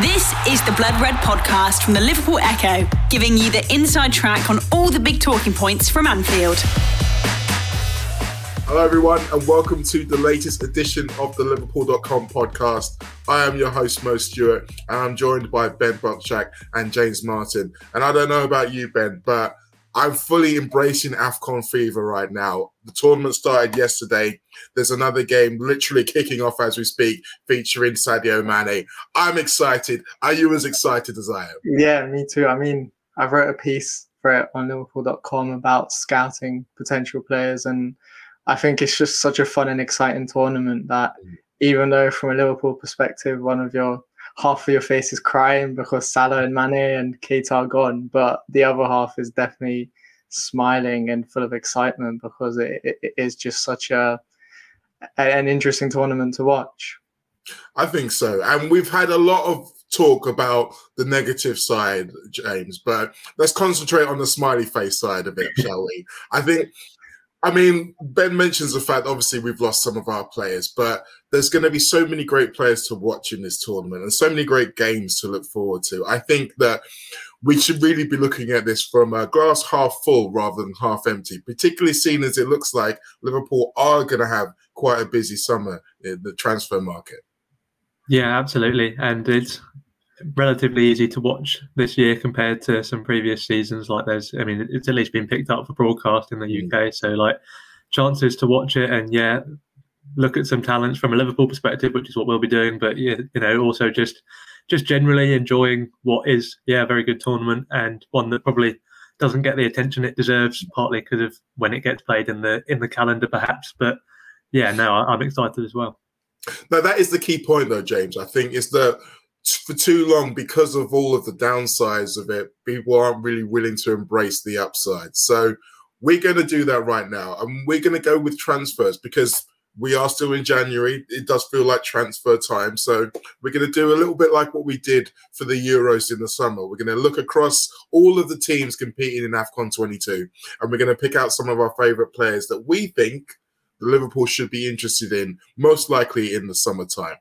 This is the Blood Red podcast from the Liverpool Echo, giving you the inside track on all the big talking points from Anfield. Hello, everyone, and welcome to the latest edition of the Liverpool.com podcast. I am your host, Mo Stewart, and I'm joined by Ben Bocsak and James Martin. And I don't know about you, Ben, but I'm fully embracing AFCON fever right now. The tournament started yesterday. There's another game literally kicking off as we speak, featuring Sadio Mane. I'm excited. Are you as excited as I am? Yeah, me too. I mean, I wrote a piece for it on Liverpool.com about scouting potential players, and I think it's just such a fun and exciting tournament that mm. even though from a Liverpool perspective, one of your half of your face is crying because Salah and Mane and Keita are gone, but the other half is definitely smiling and full of excitement because it, it is just such a an interesting tournament to watch. I think so, and we've had a lot of talk about the negative side, James, but let's concentrate on the smiley face side of it, shall we? I think I mean, Ben mentions the fact obviously we've lost some of our players, but there's going to be so many great players to watch in this tournament and so many great games to look forward to. I think that we should really be looking at this from a glass half full rather than half empty, particularly seeing as it looks like Liverpool are going to have quite a busy summer in the transfer market. Yeah, absolutely. And it's relatively easy to watch this year compared to some previous seasons. Like there's, I mean, it's at least been picked up for broadcast in the UK. Mm. So like chances to watch it and yeah, look at some talents from a Liverpool perspective, which is what we'll be doing. But yeah, you know, also just just generally enjoying what is yeah a very good tournament and one that probably doesn't get the attention it deserves, partly because of when it gets played in the in the calendar, perhaps. But yeah, no, I'm excited as well. No, that is the key point, though, James. I think is that for too long because of all of the downsides of it people aren't really willing to embrace the upside. So we're going to do that right now and we're going to go with transfers because we are still in january. It does feel like transfer time so we're going to do a little bit like what we did for the euros in the summer. We're going to look across all of the teams competing in afcon 22 and we're going to pick out some of our favorite players that we think liverpool should be interested in most likely in the summertime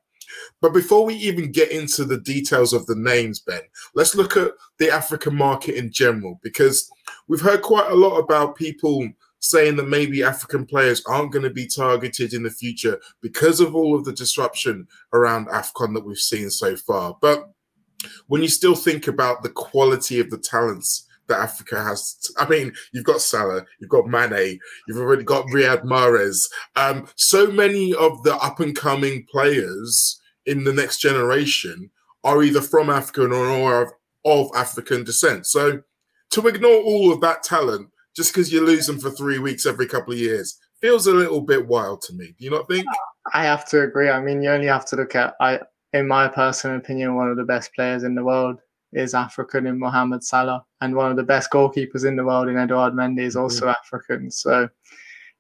but before we even get into the details of the names, Ben, let's look at the African market in general because we've heard quite a lot about people saying that maybe African players aren't going to be targeted in the future because of all of the disruption around AFCON that we've seen so far. But when you still think about the quality of the talents that Africa has. I mean, you've got Salah, you've got Mane, you've already got Riyad Mahrez. Um, so many of the up and coming players in the next generation are either from Africa or of, of African descent. So to ignore all of that talent just because you lose them for three weeks every couple of years feels a little bit wild to me. Do you not think? I have to agree. I mean, you only have to look at, I, in my personal opinion, one of the best players in the world is African in Mohamed Salah, and one of the best goalkeepers in the world in Edouard Mendy is also mm-hmm. African. So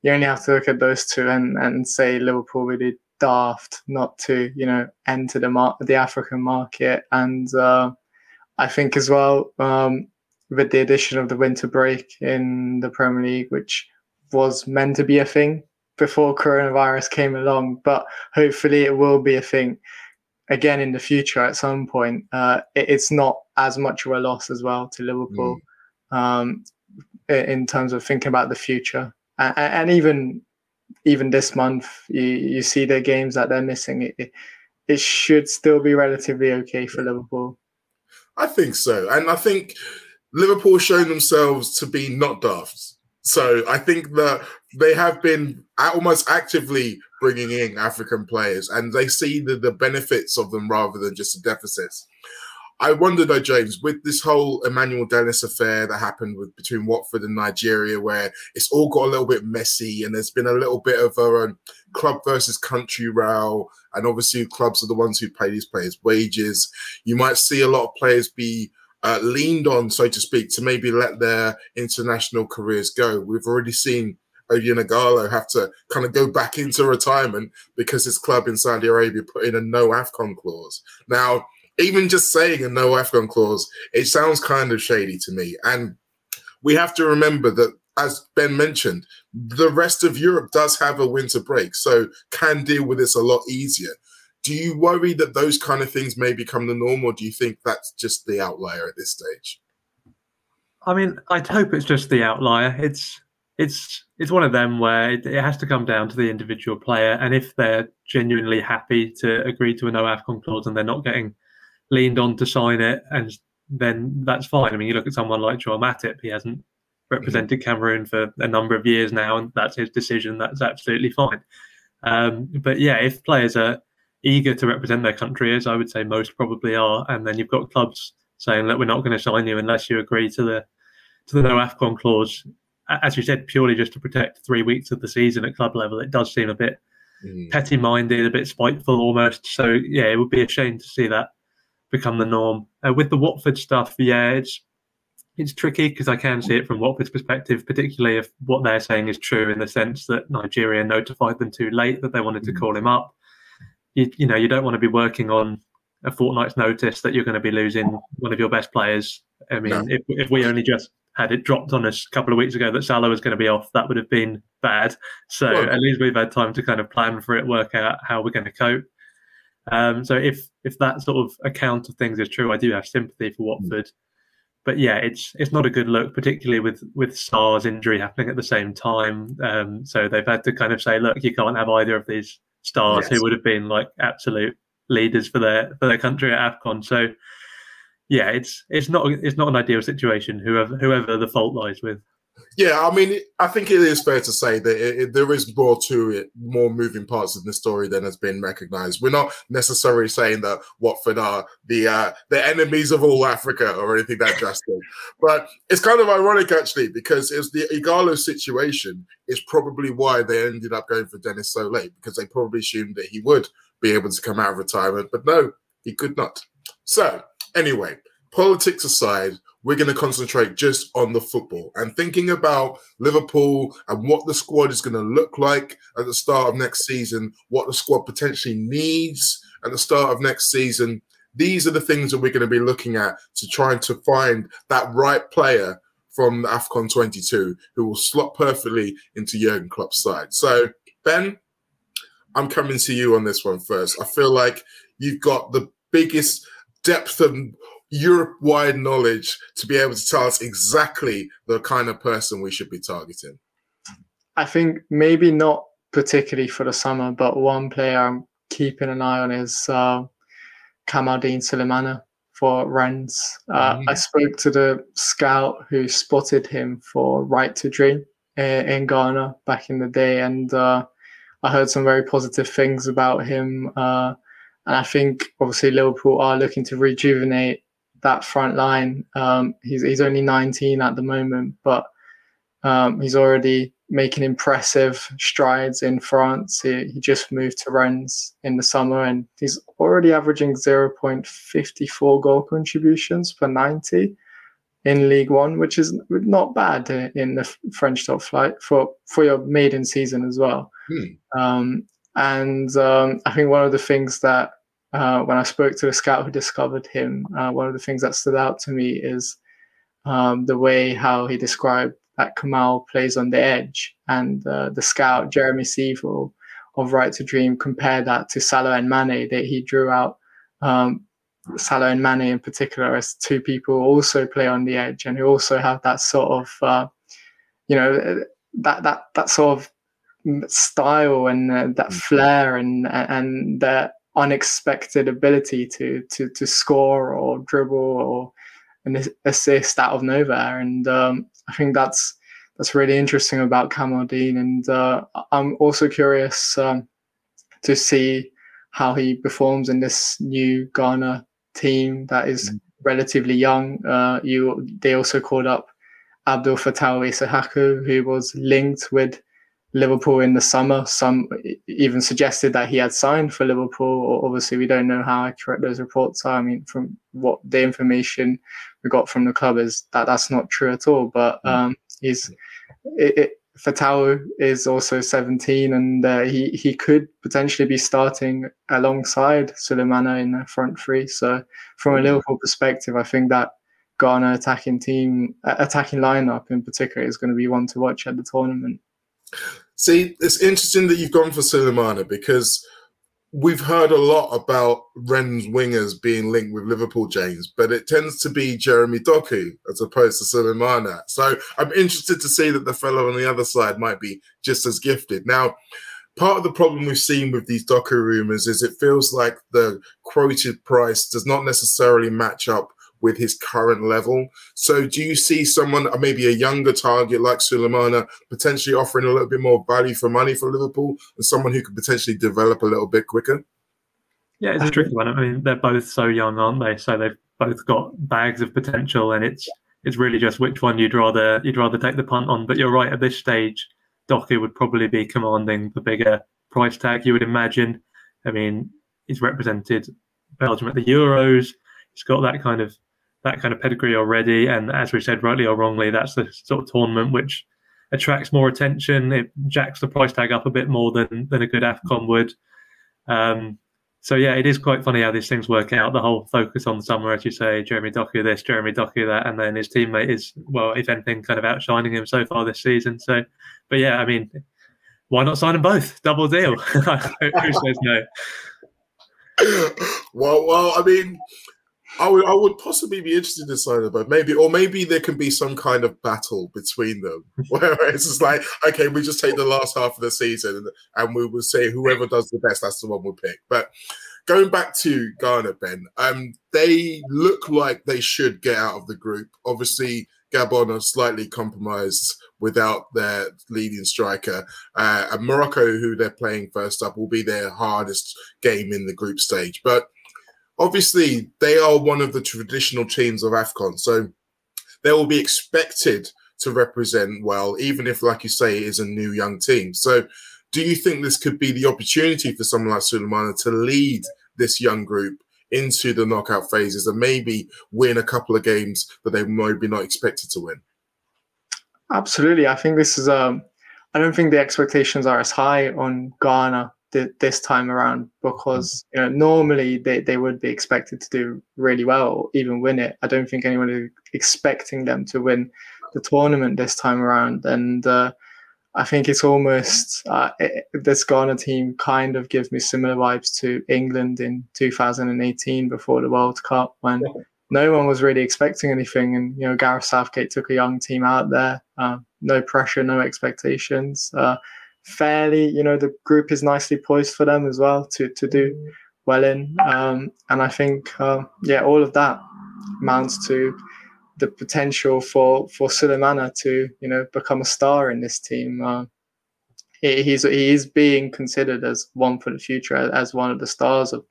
you only have to look at those two and, and say Liverpool really daft not to, you know, enter the mar- the African market. And uh, I think as well, um, with the addition of the winter break in the Premier League, which was meant to be a thing before coronavirus came along, but hopefully it will be a thing again in the future at some point. Uh, it, it's not as much of a loss as well to Liverpool mm. um, in terms of thinking about the future. And, and even even this month, you, you see the games that they're missing. It, it should still be relatively okay for Liverpool. I think so, and I think Liverpool shown themselves to be not daft. So I think that they have been almost actively bringing in African players, and they see the, the benefits of them rather than just the deficits. I wonder though, James, with this whole Emmanuel Dennis affair that happened with between Watford and Nigeria, where it's all got a little bit messy and there's been a little bit of a um, club versus country row, and obviously clubs are the ones who pay these players wages. You might see a lot of players be uh, leaned on, so to speak, to maybe let their international careers go. We've already seen Ighalo have to kind of go back into retirement because his club in Saudi Arabia put in a no AFCON clause. Now, even just saying a no AFCON clause, it sounds kind of shady to me. And we have to remember that, as Ben mentioned, the rest of Europe does have a winter break, so can deal with this a lot easier. Do you worry that those kind of things may become the norm, or do you think that's just the outlier at this stage? I mean, I'd hope it's just the outlier. It's it's it's one of them where it, it, has to come down to the individual player, and if they're genuinely happy to agree to a no Afcon clause and they're not getting leaned on to sign it, and then that's fine. I mean, you look at someone like Joel Matip; he hasn't represented. Cameroon for a number of years now, and that's his decision. That's absolutely fine. Um, but yeah, if players are eager to represent their country, as I would say most probably are, and then you've got clubs saying that we're not going to sign you unless you agree to the to the no Afcon clause, as you said, purely just to protect three weeks of the season at club level, it does seem a bit mm. petty minded, a bit spiteful almost. So yeah, it would be a shame to see that become the norm. Uh, with the Watford stuff, yeah, it's it's tricky because I can see it from Watford's perspective, particularly if what they're saying is true in the sense that Nigeria notified them too late that they wanted to mm. call him up. You, you know, you don't want to be working on a fortnight's notice that you're going to be losing one of your best players. I mean, no. if, if we only just had it dropped on us a couple of weeks ago that Salah was going to be off, that would have been bad. So well, at least we've had time to kind of plan for it, work out how we're going to cope. Um, so if if that sort of account of things is true, I do have sympathy for hmm. Watford. But yeah, it's it's not a good look, particularly with with Sarr's injury happening at the same time. Um, so they've had to kind of say, look, you can't have either of these stars yes. who would have been like absolute leaders for their for their country at Afcon. So yeah, it's it's not it's not an ideal situation. Whoever whoever the fault lies with. Yeah, I mean, I think it is fair to say that it, it, there is more to it, more moving parts in the story than has been recognised. We're not necessarily saying that Watford are the uh, the enemies of all Africa or anything that drastic, but it's kind of ironic actually because it's the Ighalo situation is probably why they ended up going for Dennis so late because they probably assumed that he would be able to come out of retirement, but no, he could not. So Anyway, politics aside, we're going to concentrate just on the football and thinking about Liverpool and what the squad is going to look like at the start of next season, what the squad potentially needs at the start of next season. These are the things that we're going to be looking at to try to find that right player from the AFCON 22 who will slot perfectly into Jurgen Klopp's side. So, Ben, I'm coming to you on this one first. I feel like you've got the biggest depth of Europe wide knowledge to be able to tell us exactly the kind of person we should be targeting? I think maybe not particularly for the summer, but one player I'm keeping an eye on is uh, Kamaldeen Sulemana for Rennes. Uh, mm-hmm. I spoke to the scout who spotted him for Right to Dream in, in Ghana back in the day, and uh, I heard some very positive things about him. Uh, and I think obviously Liverpool are looking to rejuvenate that front line. Um, he's he's only 19 at the moment, but um, he's already making impressive strides in France. He, he just moved to Rennes in the summer, and he's already averaging 0.54 goal contributions per 90 in Ligue 1, which is not bad in the French top flight for for your maiden season as well. Hmm. Um, and um, I think one of the things that uh, when I spoke to the scout who discovered him, uh, one of the things that stood out to me is um, the way how he described that Kamal plays on the edge. And uh, the scout, Jeremy Seeville of Right to Dream, compared that to Salah and Mane, that he drew out um, Salah and Mane in particular as two people who also play on the edge and who also have that sort of, uh, you know, that, that, that sort of style and uh, that mm. flair and and that unexpected ability to to to score or dribble or an assist out of nowhere. And um, I think that's that's really interesting about Kamaldeen. And uh, I'm also curious um, to see how he performs in this new Ghana team that is mm. relatively young. Uh, you they also called up Abdul Fatawu Issahaku who was linked with Liverpool in the summer. Some even suggested that he had signed for Liverpool. Obviously, we don't know how accurate those reports are. I mean, from what the information we got from the club is that that's not true at all. But mm. um, he's it, it, Fatawu is also 17, and uh, he he could potentially be starting alongside Sulemana in the front three. So, from a mm. Liverpool perspective, I think that Ghana attacking team, attacking lineup in particular, is going to be one to watch at the tournament. See, it's interesting that you've gone for Sulemana because we've heard a lot about Rennes wingers being linked with Liverpool, James, but it tends to be Jeremy Doku as opposed to Sulemana. So I'm interested to see that the fellow on the other side might be just as gifted. Now, part of the problem we've seen with these Doku rumors is it feels like the quoted price does not necessarily match up with his current level. So, do you see someone, uh, maybe a younger target like Sulemana, potentially offering a little bit more value for money for Liverpool, and someone who could potentially develop a little bit quicker? Yeah, it's a tricky one. I mean, they're both so young, aren't they? So they've both got bags of potential, and it's it's really just which one you'd rather you'd rather take the punt on. But you're right. At this stage, Doku would probably be commanding the bigger price tag. You would imagine. I mean, he's represented Belgium at the Euros. He's got that kind of that kind of pedigree already. And as we said, rightly or wrongly, that's the sort of tournament which attracts more attention. It jacks the price tag up a bit more than than a good Afcon would. Um, so yeah, it is quite funny how these things work out. The whole focus on the summer, as you say, Jeremy Doku this, Jeremy Doku that, and then his teammate is well, if anything, kind of outshining him so far this season. So, but yeah, I mean, why not sign them both? Double deal. Who says no? well, well, I mean, I would, I would possibly be interested in signing but maybe, or maybe there can be some kind of battle between them, where it's just like, okay, we just take the last half of the season and we will say whoever does the best, that's the one we'll pick. But going back to Ghana, Ben, um, they look like they should get out of the group. Obviously, Gabon are slightly compromised without their leading striker. Uh, and Morocco, who they're playing first up, will be their hardest game in the group stage. But obviously they are one of the traditional teams of AFCON. So they will be expected to represent well, even if, like you say, it is a new young team. So do you think this could be the opportunity for someone like Sulemana to lead this young group into the knockout phases and maybe win a couple of games that they might be not expected to win? Absolutely. I think this is um I don't think the expectations are as high on Ghana th- this time around because you know normally they, they would be expected to do really well, even win it. I don't think anyone is expecting them to win the tournament this time around, and uh, I think it's almost uh, it, this Ghana team kind of gives me similar vibes to England in 2018 before the World Cup when. No one was really expecting anything, and you know Gareth Southgate took a young team out there. Uh, no pressure, no expectations. Uh, fairly, you know, the group is nicely poised for them as well to to do well in. Um, and I think, uh, yeah, all of that amounts to the potential for for Sulemana to you know become a star in this team. Uh, he, he's he is being considered as one for the future, as one of the stars of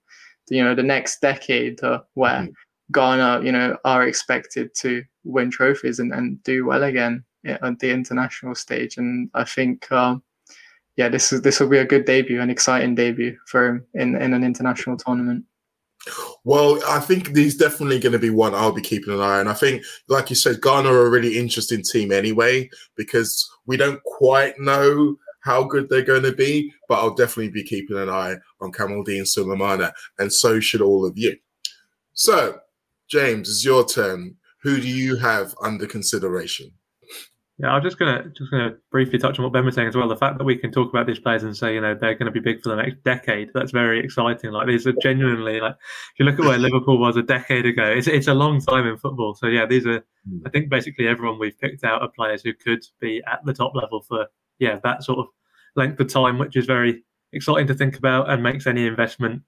the, you know the next decade, uh, where mm-hmm. Ghana you know are expected to win trophies and, and do well again at the international stage. And I think um, yeah, this is this will be a good debut, an exciting debut for him in, in an international tournament. Well, I think he's definitely going to be one I'll be keeping an eye on. I think, like you said, Ghana are a really interesting team anyway, because we don't quite know how good they're going to be, but I'll definitely be keeping an eye on Kamaldeen Sulemana, and so should all of you. So, James, it's your turn. Who do you have under consideration? Yeah, I'm just gonna just gonna briefly touch on what Ben was saying as well. The fact that we can talk about these players and say, you know, they're going to be big for the next decade. That's very exciting. Like these are genuinely like if you look at where Liverpool was a decade ago, it's it's a long time in football. So yeah, these are hmm. I think basically everyone we've picked out are players who could be at the top level for yeah that sort of length of time, which is very exciting to think about and makes any investment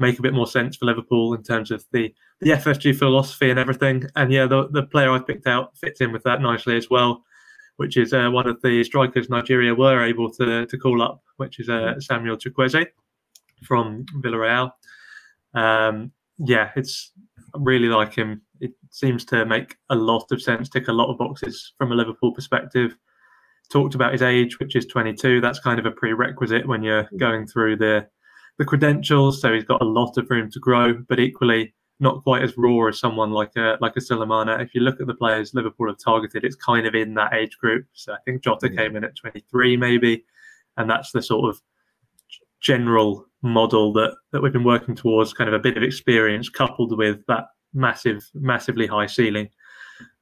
make a bit more sense for Liverpool in terms of the the FSG philosophy and everything. And yeah, the the player I've picked out fits in with that nicely as well which is uh, one of the strikers Nigeria were able to, to call up, which is uh, Samuel Chukwueze from Villarreal. Um, yeah, it's really like him. It seems to make a lot of sense, tick a lot of boxes from a Liverpool perspective. Talked about his age, which is 22. That's kind of a prerequisite when you're going through the the credentials. So he's got a lot of room to grow, but equally not quite as raw as someone like a like a Sulemana. If you look at the players Liverpool have targeted, it's kind of in that age group. So I think Jota mm. came in at 23 maybe, and that's the sort of general model that that we've been working towards. Kind of a bit of experience coupled with that massive, massively high ceiling.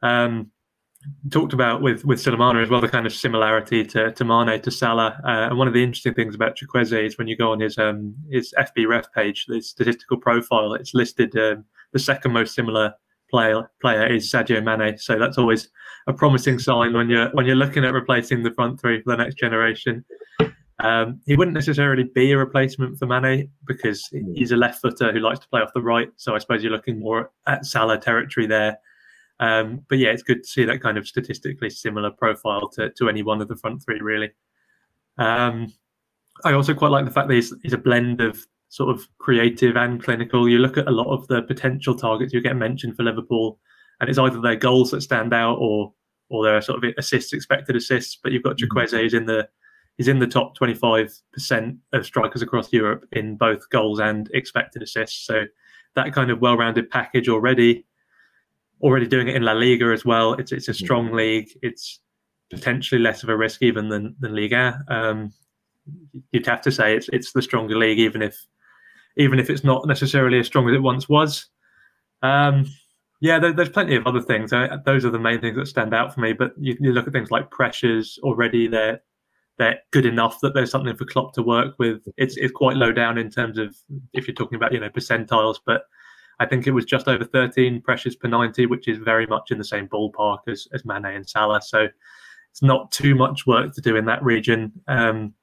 Um, talked about with with Sulemana as well the kind of similarity to to Mane to Salah. Uh, and one of the interesting things about Chukwueze is when you go on his um his FB ref page, the statistical profile, it's listed um, the second most similar player player is Sadio Mane. So that's always a promising sign when you're when you're looking at replacing the front three for the next generation. Um, he wouldn't necessarily be a replacement for Mane because he's a left footer who likes to play off the right. So I suppose you're looking more at Salah territory there. Um, but yeah, it's good to see that kind of statistically similar profile to, to any one of the front three, really. Um, I also quite like the fact that he's, he's, a blend of sort of creative and clinical. You look at a lot of the potential targets you get mentioned for Liverpool, and it's either their goals that stand out or or their sort of assists, expected assists. But you've got mm-hmm. Who's in the he's in the top 25% of strikers across Europe in both goals and expected assists. So that kind of well-rounded package already already doing it in La Liga as well. It's it's a mm-hmm. strong league. It's potentially less of a risk even than than Liga. Um, you'd have to say it's it's the stronger league, even if even if it's not necessarily as strong as it once was. Um, yeah, there, there's plenty of other things. I, those are the main things that stand out for me. But you, you look at things like pressures already; they're they're good enough that there's something for Klopp to work with. It's it's quite low down in terms of if you're talking about you know percentiles, but I think it was just over 13 pressures per 90, which is very much in the same ballpark as, as Mane and Salah. So it's not too much work to do in that region. Um,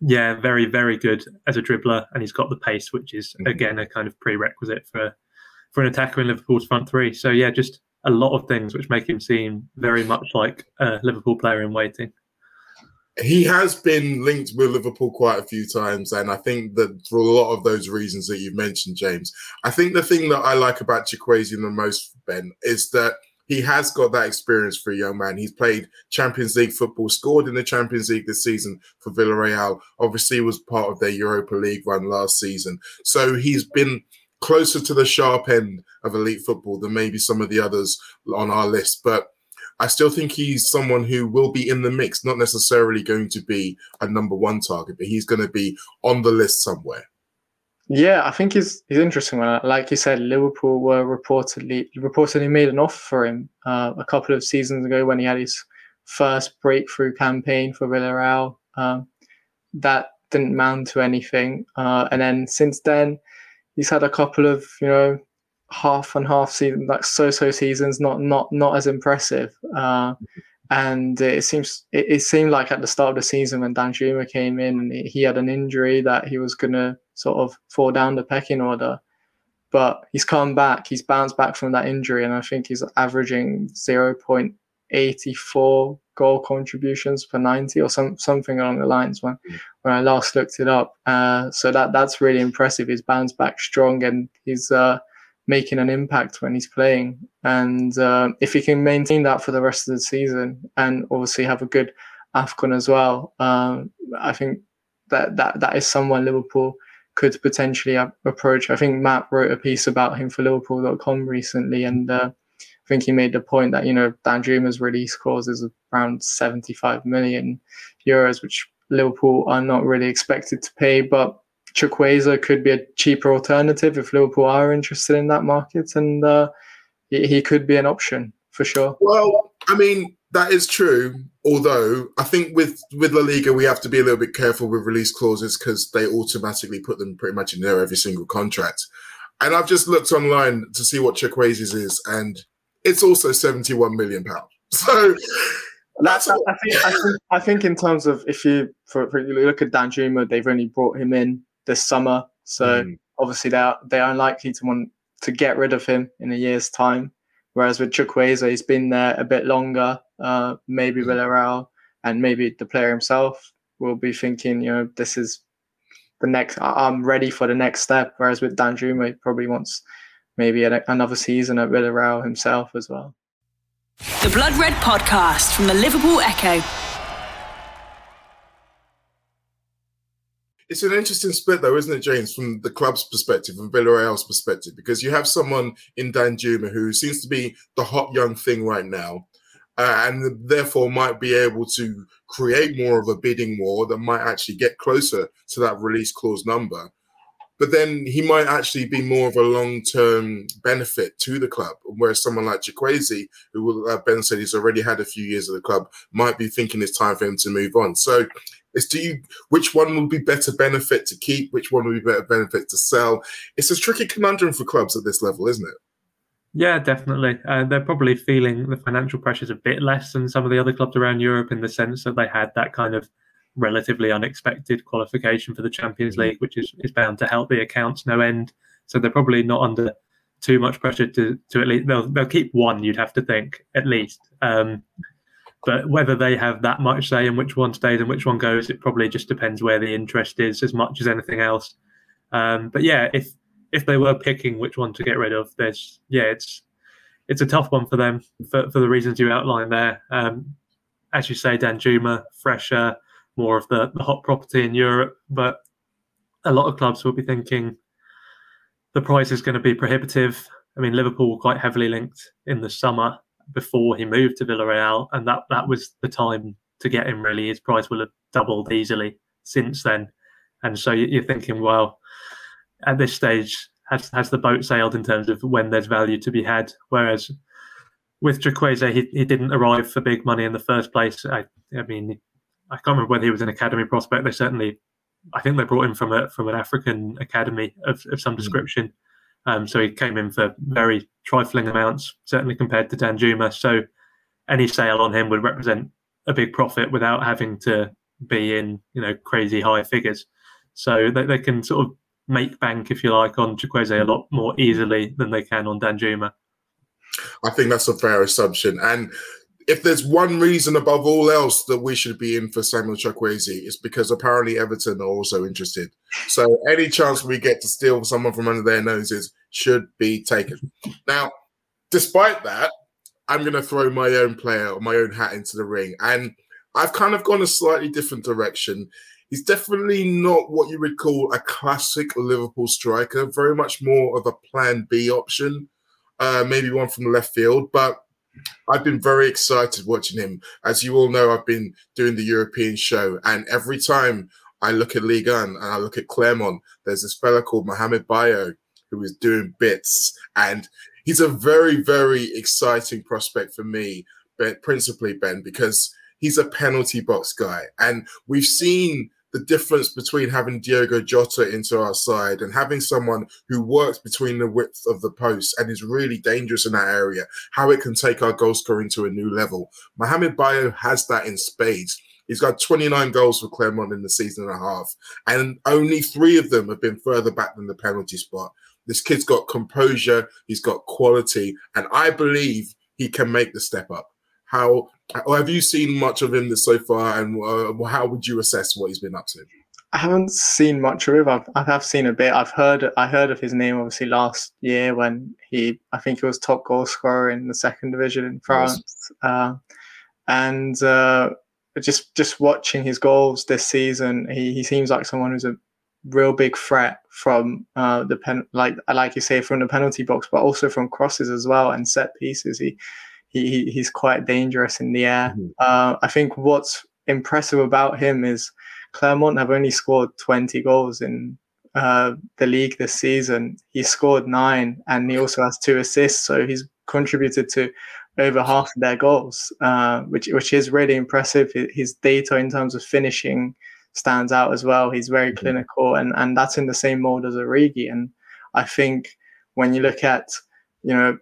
yeah, very, very good as a dribbler, and he's got the pace, which is mm-hmm. again a kind of prerequisite for for an attacker in Liverpool's front three. So yeah, just a lot of things which make him seem very much like a Liverpool player in waiting he has been linked with Liverpool quite a few times, and I think that for a lot of those reasons that you've mentioned, James, I think the thing that I like about Chukwueze the most, Ben, is that he has got that experience for a young man. He's played Champions League football, scored in the Champions League this season for Villarreal. Obviously, was part of their Europa League run last season, so he's been closer to the sharp end of elite football than maybe some of the others on our list, but I still think he's someone who will be in the mix, not necessarily going to be a number one target, but he's going to be on the list somewhere. Yeah, I think he's he's interesting. Like you said, Liverpool were reportedly reportedly made an offer for him uh, a couple of seasons ago when he had his first breakthrough campaign for Villarreal. Um, that didn't mount to anything, uh, and then since then, he's had a couple of you know half and half season, like so-so seasons, not not not as impressive. Uh, and it seems it, it, seemed like at the start of the season when Danjuma came in and he had an injury that he was gonna sort of fall down the pecking order. But he's come back. He's bounced back from that injury, and I think he's averaging zero point eighty four goal contributions per 90 or some something along the lines when when I last looked it up. Uh, so that that's really impressive. He's bounced back strong and he's uh, making an impact when he's playing. And uh, if he can maintain that for the rest of the season and obviously have a good AFCON as well, um, I think that, that that is someone Liverpool could potentially approach. I think Matt wrote a piece about him for Liverpool.com recently, and uh, I think he made the point that you know Danjuma's release clause is around 75 million euros, which Liverpool are not really expected to pay, but Chukwueze could be a cheaper alternative if Liverpool are interested in that market, and uh, he, he could be an option for sure. Well, I mean that is true. Although I think with with La Liga we have to be a little bit careful with release clauses because they automatically put them pretty much in there every single contract. And I've just looked online to see what Chukwueze's is, and it's also seventy one million pounds. So. That's, I, think, I, think, I think in terms of if you for, for you look at Danjuma, they've only brought him in this summer. So mm. obviously they are they are unlikely to want to get rid of him in a year's time. Whereas with Chukwueze, he's been there a bit longer. Uh, maybe hmm. Villarreal and maybe the player himself will be thinking, you know, this is the next. I'm ready for the next step. Whereas with Danjuma, he probably wants maybe another season at Villarreal himself as well. The Blood Red Podcast from the Liverpool Echo. It's an interesting split, though, isn't it, James, from the club's perspective, from Villarreal's perspective, because you have someone in Danjuma who seems to be the hot young thing right now, uh, and therefore might be able to create more of a bidding war that might actually get closer to that release clause number. but then he might actually be more of a long term benefit to the club. Whereas someone like Chukwueze, who uh, Ben said he's already had a few years at the club, might be thinking it's time for him to move on. So it's do you which one will be better benefit to keep, which one will be better benefit to sell? It's a tricky conundrum for clubs at this level, isn't it? Yeah, definitely. Uh, they're probably feeling the financial pressures a bit less than some of the other clubs around Europe in the sense that they had that kind of relatively unexpected qualification for the Champions mm-hmm. League, which is, is bound to help the accounts no end. So they're probably not under too much pressure to to at least they'll they'll keep one. You'd have to think at least. Um, but whether they have that much say in which one stays and which one goes, it probably just depends where the interest is as much as anything else. Um, but yeah, if if they were picking which one to get rid of, there's yeah, it's it's a tough one for them for, for the reasons you outlined there. Um, as you say, Danjuma, fresher, more of the, the hot property in Europe. But a lot of clubs will be thinking the price is going to be prohibitive. I mean, Liverpool were quite heavily linked in the summer before he moved to Villarreal, and that that was the time to get him. Really, his price will have doubled easily since then. And so you're thinking, well, at this stage, has has the boat sailed in terms of when there's value to be had? Whereas with Chukwueze, he, he didn't arrive for big money in the first place. I, I mean, I can't remember whether he was an academy prospect. They certainly, I think they brought him from a from an African academy of, of some hmm. description. Um, so he came in for very trifling amounts, certainly compared to Danjuma. So any sale on him would represent a big profit without having to be in you know crazy high figures. So they, they can sort of make bank, if you like, on Chukwueze a lot more easily than they can on Danjuma. I think that's a fair assumption. And if there's one reason above all else that we should be in for Samuel Chukwueze, it's because apparently Everton are also interested. So any chance we get to steal someone from under their noses should be taken. Now, despite that, I'm going to throw my own player or my own hat into the ring. And I've kind of gone a slightly different direction. He's definitely not what you would call a classic Liverpool striker, very much more of a plan B option, uh, maybe one from left field. But I've been very excited watching him. As you all know, I've been doing the European show, and every time I look at Ligue 1 and I look at Clermont, there's this fella called Mohamed Bayo who is doing bits, and he's a very, very exciting prospect for me, but principally Ben, because he's a penalty box guy, and we've seen the difference between having Diogo Jota into our side and having someone who works between the width of the post and is really dangerous in that area, how it can take our goal scoring to a new level. Mohamed Bayo has that in spades. He's got 29 goals for Clermont in the season and a half, and only three of them have been further back than the penalty spot. This kid's got composure, he's got quality, and I believe he can make the step up. How have you seen much of him so far, and uh, how would you assess what he's been up to? I haven't seen much of him. I've, I have seen a bit. I've heard I heard of his name obviously last year when he I think he was top goal scorer in the second division in France, yes. uh, and uh, just just watching his goals this season, he, he seems like someone who's a real big threat from uh, the pen like like you say from the penalty box, but also from crosses as well and set pieces. He he, he's quite dangerous in the air. Mm-hmm. Uh, I think what's impressive about him is Clermont have only scored 20 goals in uh, the league this season. He scored nine and he also has two assists. So he's contributed to over half of their goals, uh, which which is really impressive. His data in terms of finishing stands out as well. He's very mm-hmm. clinical, and and that's in the same mold as Origi. And I think when you look at you know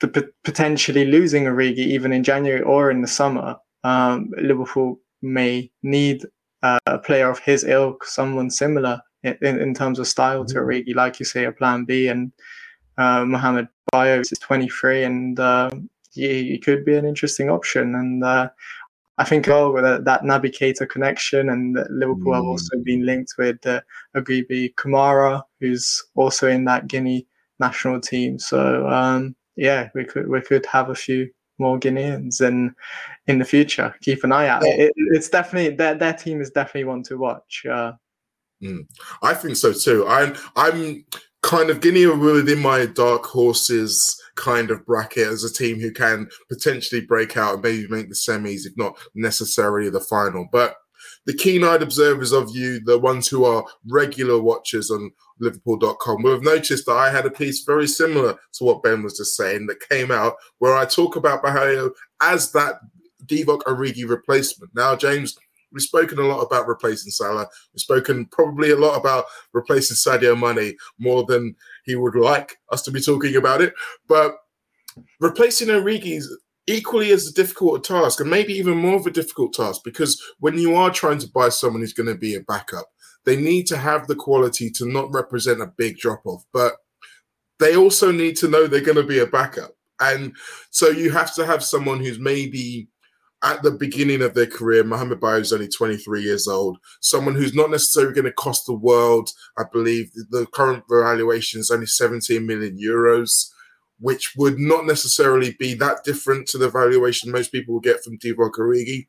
the p- potentially losing Origi even in January or in the summer, um, Liverpool may need uh, a player of his ilk, someone similar in, in terms of style to mm-hmm. Origi, like you say, a plan B. And uh, Mohamed Bayo is 23 and uh, he, he, could be an interesting option. And uh, I think oh, with that Naby Keita connection, and Liverpool mm. have also been linked with uh, Aguibou Camara, who's also in that Guinea national team. So um, yeah, we could we could have a few more Guineans in in the future. Keep an eye out. It, it's definitely their their team is definitely one to watch. Uh, mm, I think so too. I'm I'm kind of Guinea within my dark horses kind of bracket as a team who can potentially break out and maybe make the semis, if not necessarily the final. But the keen-eyed observers of you, the ones who are regular watchers on Liverpool.com, will have noticed that I had a piece very similar to what Ben was just saying that came out where I talk about Bayo as that Divock Origi replacement. Now, James, we've spoken a lot about replacing Salah. We've spoken probably a lot about replacing Sadio Mane more than he would like us to be talking about it. But replacing Origi's equally as difficult a task, and maybe even more of a difficult task, because when you are trying to buy someone who's going to be a backup, they need to have the quality to not represent a big drop off, but they also need to know they're going to be a backup. And so you have to have someone who's maybe at the beginning of their career. Mohamed Bayo is only 23 years old, someone who's not necessarily going to cost the world. I believe the current valuation is only 17 million euros which would not necessarily be that different to the valuation most people will get from Divock Origi.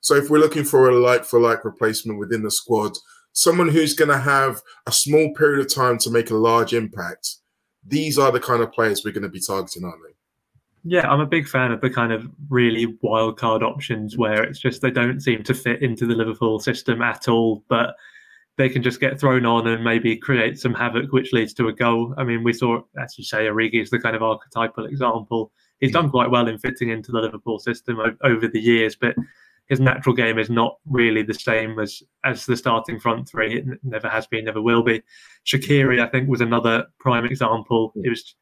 So if we're looking for a like for like replacement within the squad, someone who's going to have a small period of time to make a large impact, these are the kind of players we're going to be targeting, aren't they? Yeah, I'm a big fan of the kind of really wild card options where it's just they don't seem to fit into the Liverpool system at all, but they can just get thrown on and maybe create some havoc, which leads to a goal. I mean, we saw, as you say, Origi is the kind of archetypal example. He's done mm. quite well in fitting into the Liverpool system over the years, but his natural game is not really the same as as the starting front three. It never has been, never will be. Shaqiri, I think, was another prime example. It was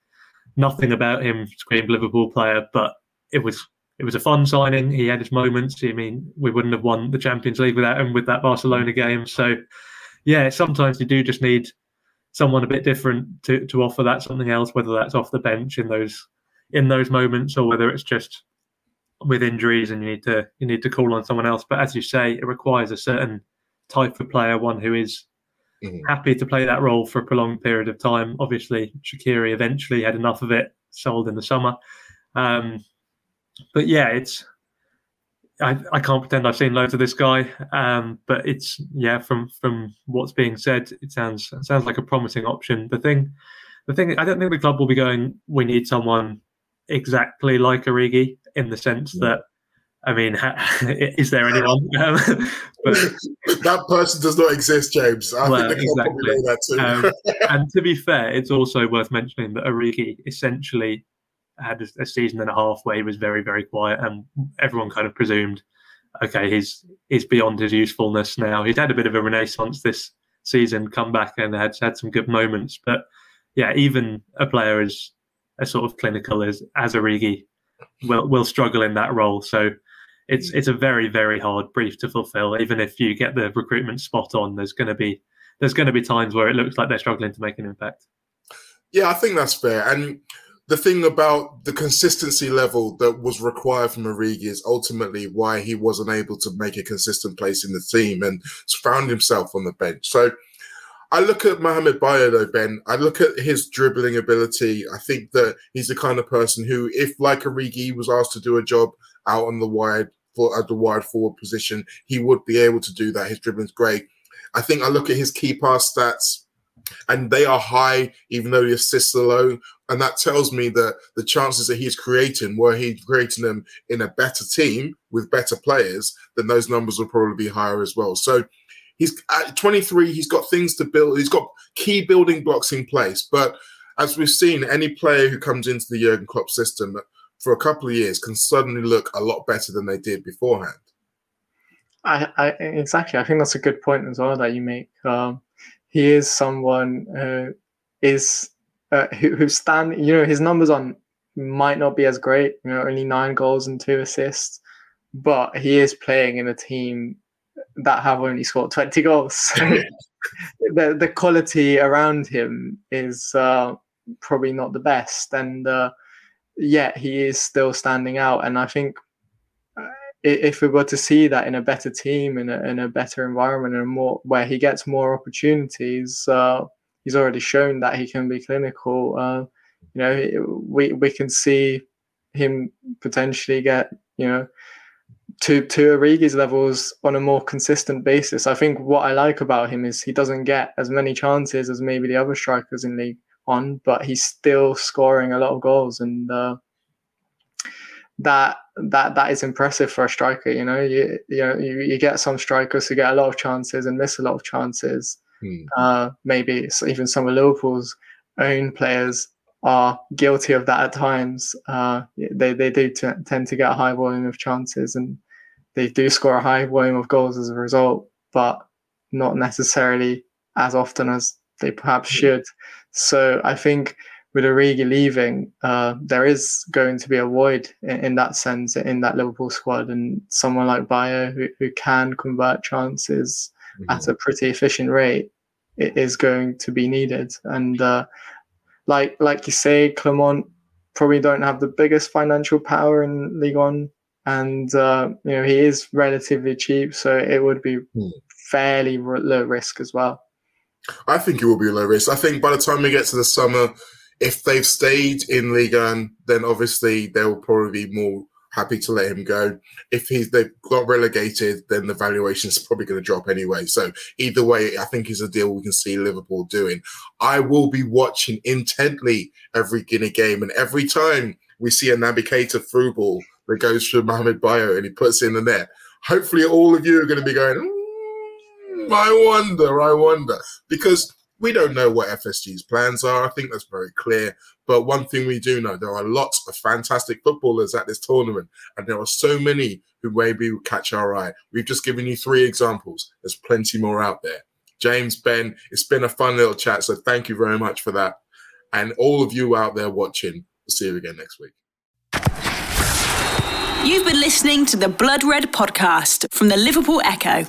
nothing about him screamed Liverpool player, but it was it was a fun signing. He had his moments. I mean, we wouldn't have won the Champions League without him with that Barcelona game. So yeah, sometimes you do just need someone a bit different to, to offer that something else, whether that's off the bench in those in those moments or whether it's just with injuries and you need to you need to call on someone else. But as you say, it requires a certain type of player, one who is mm-hmm. happy to play that role for a prolonged period of time. Obviously, Shaqiri eventually had enough of it, sold in the summer. Um, but yeah, it's I, I can't pretend I've seen loads of this guy, um, but it's yeah. From from what's being said, it sounds it sounds like a promising option. The thing, the thing, I don't think the club will be going. We need someone exactly like Origi in the sense yeah. that, I mean, is there anyone? Um, but that person does not exist, James. I well, exactly. Um, and to be fair, it's also worth mentioning that Origi essentially had a, season and a half where he was very, very quiet, and everyone kind of presumed, okay, he's he's beyond his usefulness now. He's had a bit of a renaissance this season, come back and had had some good moments, but yeah, even a player as as sort of clinical as as Origi will will struggle in that role. So it's mm. it's a very very hard brief to fulfill. Even if you get the recruitment spot on, there's going to be there's going to be times where it looks like they're struggling to make an impact. Yeah, I think that's fair. And the thing about the consistency level that was required from Origi is ultimately why he wasn't able to make a consistent place in the team and found himself on the bench. So I look at Mohamed Bayo though, Ben. I look at his dribbling ability. I think that he's the kind of person who, if like Origi was asked to do a job out on the wide for at the wide forward position, he would be able to do that. His dribbling's great. I think I look at his key pass stats and they are high, even though the assists are low. And that tells me that the chances that he's creating, were he creating them in a better team with better players, then those numbers will probably be higher as well. So he's at 23, he's got things to build, he's got key building blocks in place. But as we've seen, any player who comes into the Jurgen Klopp system for a couple of years can suddenly look a lot better than they did beforehand. I, I exactly. I think that's a good point as well that you make. Um, he is someone who is uh, who, who stand. You know, his numbers on might not be as great. You know, only nine goals and two assists, but he is playing in a team that have only scored twenty goals. So the the quality around him is uh, probably not the best, and uh, yet he is still standing out. And I think if we were to see that in a better team, in a, in a better environment, and more where he gets more opportunities, uh, he's already shown that he can be clinical. Uh, you know, we we can see him potentially get you know to to Origi's levels on a more consistent basis. I think what I like about him is he doesn't get as many chances as maybe the other strikers in Ligue 1, but he's still scoring a lot of goals and. Uh, that that that is impressive for a striker. You know, you you know you, you get some strikers who get a lot of chances and miss a lot of chances. Hmm. Uh, maybe even some of Liverpool's own players are guilty of that at times. Uh, they they do t- tend to get a high volume of chances and they do score a high volume of goals as a result, but not necessarily as often as they perhaps hmm. should. So I think with Origi leaving, uh, there is going to be a void in, in, that sense in that Liverpool squad, and someone like Bayo who, who can convert chances mm-hmm. at a pretty efficient rate it is going to be needed. And uh, like like you say, Clermont probably don't have the biggest financial power in Ligue 1, and uh, you know he is relatively cheap, so it would be mm. fairly low risk as well. I think it will be low risk. I think by the time we get to the summer, if they've stayed in Ligue 1, then obviously they'll probably be more happy to let him go. If he's they've got relegated, then the valuation is probably going to drop anyway. So either way, I think is a deal we can see Liverpool doing. I will be watching intently every Guinea game, and every time we see a Keita through ball that goes through Mohamed Bayo and he puts in the net, hopefully all of you are going to be going. Mm, I wonder, I wonder, because we don't know what FSG's plans are. I think that's very clear. But one thing we do know, there are lots of fantastic footballers at this tournament, and there are so many who maybe catch our eye. We've just given you three examples. There's plenty more out there. James, Ben, it's been a fun little chat, so thank you very much for that. And all of you out there watching, we'll see you again next week. You've been listening to the Blood Red podcast from the Liverpool Echo.